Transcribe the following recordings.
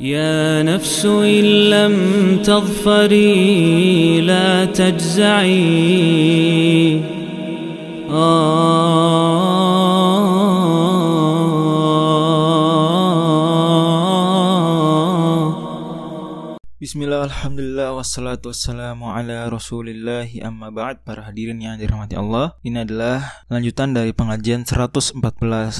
يا نفس إن لم تظفري لا تجزعي. Bismillah, Alhamdulillah, wassalatu wassalamu ala rasulillahi amma ba'd Para hadirin yang dirahmati Allah Ini adalah lanjutan dari pengajian 114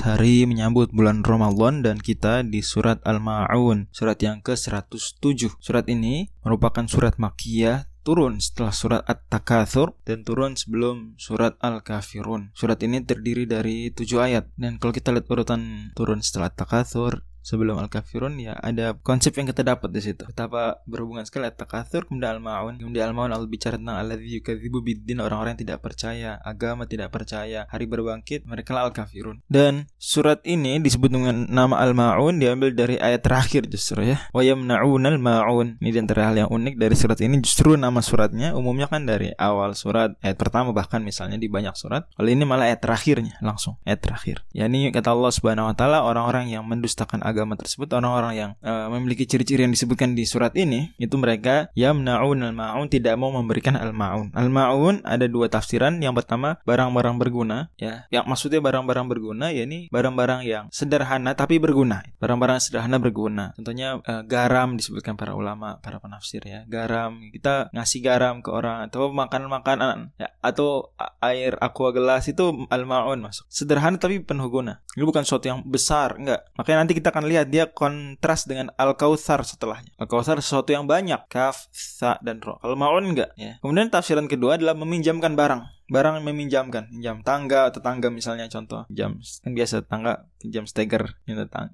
hari menyambut bulan Ramadan Dan kita di surat Al-Ma'un Surat yang ke-107 Surat ini merupakan surat Makiyah turun setelah surat At-Takatsur dan turun sebelum surat Al-Kafirun. Surat ini terdiri dari tujuh ayat dan kalau kita lihat urutan turun setelah At-Takatsur sebelum Al-Kafirun ya ada konsep yang kita dapat di situ. Betapa berhubungan sekali At-Takatsur kemudian Al-Maun. Kemudian Al-Maun Allah bicara tentang alladzi yukadzibu biddin orang-orang yang tidak percaya, agama tidak percaya, hari berbangkit mereka Al-Kafirun. Dan surat ini disebut dengan nama Al-Maun diambil dari ayat terakhir justru ya. Wa yamna'unal maun. Ini antara hal yang unik dari surat ini justru nama suratnya umumnya kan dari awal surat ayat pertama bahkan misalnya di banyak surat. Kalau ini malah ayat terakhirnya langsung ayat terakhir. Ya ini kata Allah Subhanahu wa taala orang-orang yang mendustakan agama tersebut orang-orang yang uh, memiliki ciri-ciri yang disebutkan di surat ini itu mereka yamnaun al-maun tidak mau memberikan al-maun. Al-maun ada dua tafsiran. Yang pertama barang-barang berguna ya. Yang maksudnya barang-barang berguna ya ini barang-barang yang sederhana tapi berguna. Barang-barang sederhana berguna. Contohnya uh, garam disebutkan para ulama, para penafsir ya. Garam kita ngasih garam ke orang atau makanan-makanan ya atau air aqua gelas itu al-maun masuk. Sederhana tapi penuh guna. Ini bukan sesuatu yang besar, enggak. Makanya nanti kita akan lihat dia kontras dengan al-kautsar setelahnya. Al-kautsar sesuatu yang banyak, kaf, sa dan ro. Kalau maun enggak ya. Kemudian tafsiran kedua adalah meminjamkan barang barang meminjamkan jam tangga tetangga misalnya contoh jam kan biasa tangga jam steger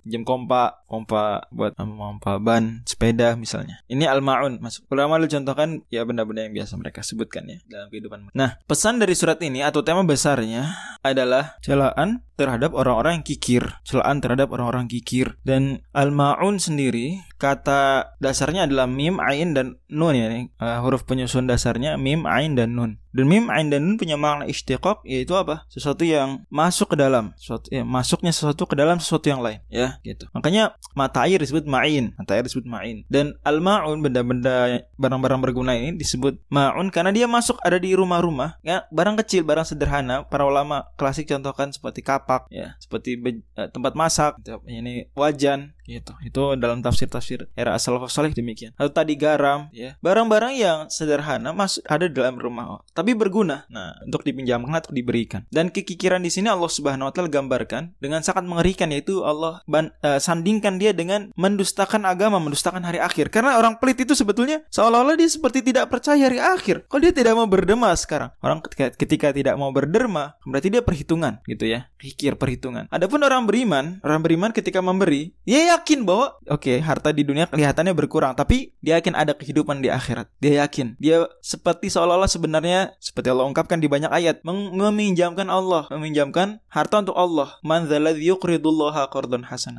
jam kompa kompa buat pompa ban sepeda misalnya. Ini al maun masuk ulama lu contohkan ya benda-benda yang biasa mereka sebutkan ya dalam kehidupan nah pesan dari surat ini atau tema besarnya adalah celaan terhadap orang-orang yang kikir. Celaan terhadap orang-orang kikir. Dan al maun sendiri kata dasarnya adalah mim ain dan nun ya uh, huruf penyusun dasarnya mim ain dan nun dan mim ain dan nun punya makna istiqaq yaitu apa? Sesuatu yang masuk ke dalam, sesuatu ya, masuknya sesuatu ke dalam sesuatu yang lain, ya, gitu. Makanya mata air disebut ma'in, mata air disebut ma'in. Dan al-ma'un benda-benda barang-barang berguna ini disebut ma'un karena dia masuk ada di rumah-rumah, ya, barang kecil, barang sederhana. Para ulama klasik contohkan seperti kapak, ya, seperti uh, tempat masak, ini wajan, gitu. Itu dalam tafsir-tafsir era asal salih demikian. Atau tadi garam, ya. Barang-barang yang sederhana masuk ada dalam rumah tapi berguna. Nah, untuk dipinjamkan atau diberikan. Dan kekikiran di sini Allah Subhanahu wa taala gambarkan dengan sangat mengerikan yaitu Allah ban, uh, sandingkan dia dengan mendustakan agama, mendustakan hari akhir. Karena orang pelit itu sebetulnya seolah-olah dia seperti tidak percaya hari akhir. Kalau dia tidak mau berderma sekarang. Orang ketika, ketika tidak mau berderma, berarti dia perhitungan gitu ya. Pikir perhitungan. Adapun orang beriman, orang beriman ketika memberi, dia yakin bahwa oke, okay, harta di dunia kelihatannya berkurang, tapi dia yakin ada kehidupan di akhirat. Dia yakin. Dia seperti seolah-olah sebenarnya seperti Allah ungkapkan di banyak ayat meminjamkan Allah meminjamkan harta untuk Allah. Man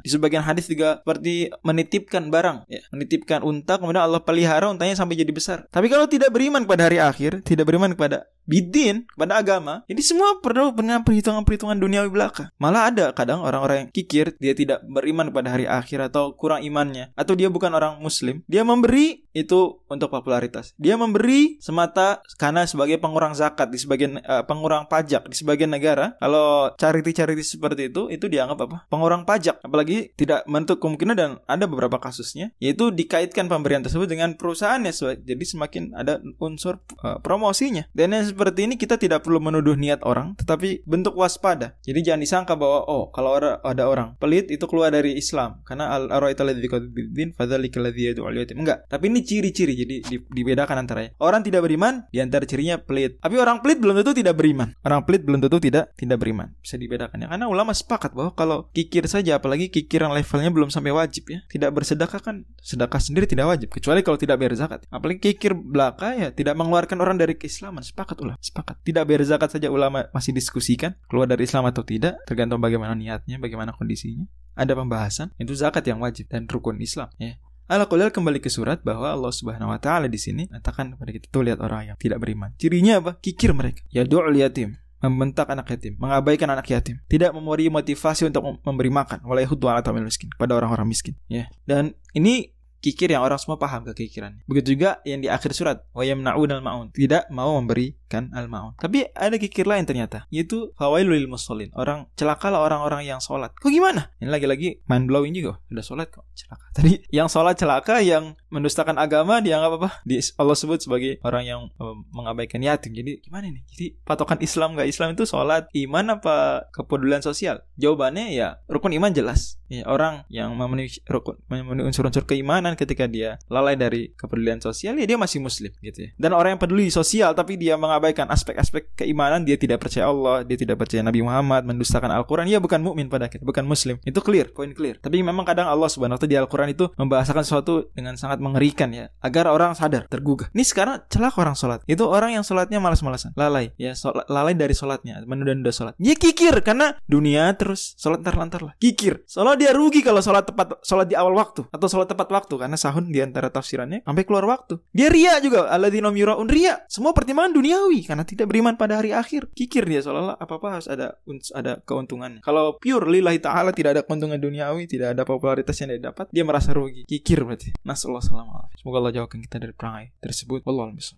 di sebagian hadis juga seperti menitipkan barang ya menitipkan unta kemudian Allah pelihara untanya sampai jadi besar. Tapi kalau tidak beriman pada hari akhir tidak beriman kepada bidin kepada agama ini semua perlu dengan perhitungan-perhitungan duniawi belaka. Malah ada kadang orang-orang yang kikir dia tidak beriman pada hari akhir atau kurang imannya atau dia bukan orang muslim dia memberi itu untuk popularitas. Dia memberi semata karena sebagai pengurang zakat di sebagian uh, pengurang pajak di sebagian negara kalau charity-charity seperti itu itu dianggap apa? Pengurang pajak. Apalagi tidak menutup kemungkinan dan ada beberapa kasusnya yaitu dikaitkan pemberian tersebut dengan perusahaannya jadi semakin ada unsur uh, promosinya. Dan yang seperti ini kita tidak perlu menuduh niat orang, tetapi bentuk waspada. Jadi jangan disangka bahwa oh kalau ada, ada orang pelit itu keluar dari Islam. Karena al Enggak, tapi ini ciri-ciri jadi dibedakan antara orang tidak beriman di antara cirinya pelit. Tapi orang pelit belum tentu tidak beriman. Orang pelit belum tentu tidak tidak beriman. Bisa dibedakan ya karena ulama sepakat bahwa kalau kikir saja apalagi kikir yang levelnya belum sampai wajib ya. Tidak bersedekah kan sedekah sendiri tidak wajib kecuali kalau tidak bayar zakat. Apalagi kikir belaka ya tidak mengeluarkan orang dari keislaman. Sepakat ulama sepakat tidak bayar zakat saja ulama masih diskusikan keluar dari Islam atau tidak tergantung bagaimana niatnya bagaimana kondisinya ada pembahasan itu zakat yang wajib dan rukun Islam ya Ala kembali ke surat bahwa Allah Subhanahu wa taala di sini katakan kepada kita tuh lihat orang yang tidak beriman. Cirinya apa? Kikir mereka. Ya du'ul yatim membentak anak yatim, mengabaikan anak yatim, tidak memberi motivasi untuk memberi makan, walau hudu ala miskin pada orang-orang miskin, ya. Dan ini kikir yang orang semua paham kekikiran. Begitu juga yang di akhir surat wa yamna'un al maun tidak mau memberikan al maun. Tapi ada kikir lain ternyata yaitu fawailul musallin. Orang celakalah orang-orang yang sholat. Kok gimana? Ini lagi-lagi mind blowing juga. Udah sholat kok celaka. Tadi yang sholat celaka, yang mendustakan agama dianggap apa? Di Allah sebut sebagai orang yang um, mengabaikan yatim. Jadi gimana nih? Jadi patokan Islam nggak Islam itu sholat, iman apa kepedulian sosial? Jawabannya ya rukun iman jelas. Ya, orang yang memenuhi rukun memenuhi unsur-unsur keimanan ketika dia lalai dari kepedulian sosial ya dia masih muslim gitu ya. Dan orang yang peduli sosial tapi dia mengabaikan aspek-aspek keimanan, dia tidak percaya Allah, dia tidak percaya Nabi Muhammad, mendustakan Al-Qur'an, ya bukan mukmin pada akhirnya, bukan muslim. Itu clear, poin clear. Tapi memang kadang Allah Subhanahu wa taala di Al-Qur'an itu membahasakan sesuatu dengan sangat mengerikan ya, agar orang sadar, tergugah. Ini sekarang celaka orang sholat. Itu orang yang sholatnya malas-malasan, lalai, ya sholat, lalai dari sholatnya, menunda-nunda sholat. Dia kikir karena dunia terus sholat lantar-lantar lah. Kikir. Soalnya dia rugi kalau sholat tepat, sholat di awal waktu atau sholat tepat waktu karena sahun di antara tafsirannya sampai keluar waktu. Dia ria juga, alladzina yuraun ria. Semua pertimbangan duniawi karena tidak beriman pada hari akhir. Kikir dia seolah-olah apa-apa harus ada ada keuntungannya. Kalau pure lillahi taala tidak ada keuntungan duniawi, tidak ada popularitas yang dia dapat, dia merasa rugi. Kikir berarti. Nasallahu Semoga Allah jauhkan kita dari perangai tersebut. Wallahu